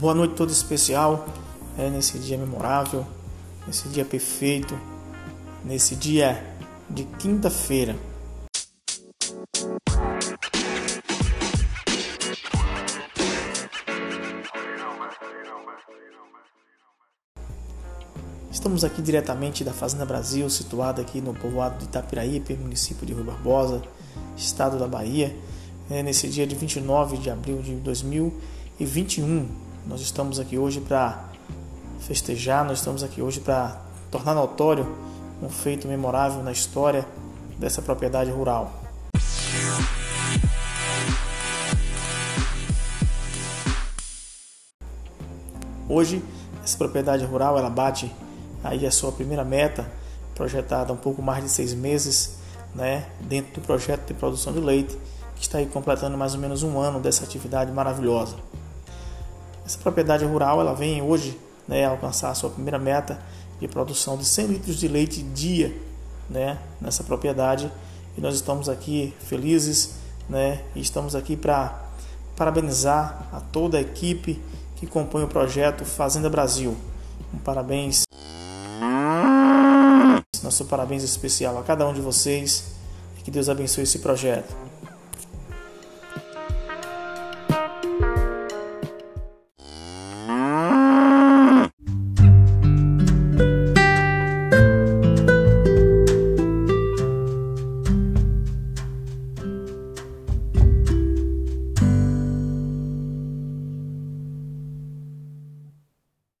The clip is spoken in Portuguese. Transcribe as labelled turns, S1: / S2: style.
S1: Boa noite todo especial, é, nesse dia memorável, nesse dia perfeito, nesse dia de quinta-feira. Estamos aqui diretamente da Fazenda Brasil, situada aqui no povoado de Itapiraípe, município de Rui Barbosa, estado da Bahia, é, nesse dia de 29 de abril de 2021. Nós estamos aqui hoje para festejar, nós estamos aqui hoje para tornar notório um feito memorável na história dessa propriedade rural. Hoje, essa propriedade rural ela bate aí a sua primeira meta, projetada há um pouco mais de seis meses, né, dentro do projeto de produção de leite, que está aí completando mais ou menos um ano dessa atividade maravilhosa. Essa propriedade rural ela vem hoje né, alcançar a sua primeira meta de produção de 100 litros de leite dia né, nessa propriedade e nós estamos aqui felizes né, e estamos aqui para parabenizar a toda a equipe que compõe o projeto Fazenda Brasil. Um parabéns, nosso parabéns especial a cada um de vocês e que Deus abençoe esse projeto.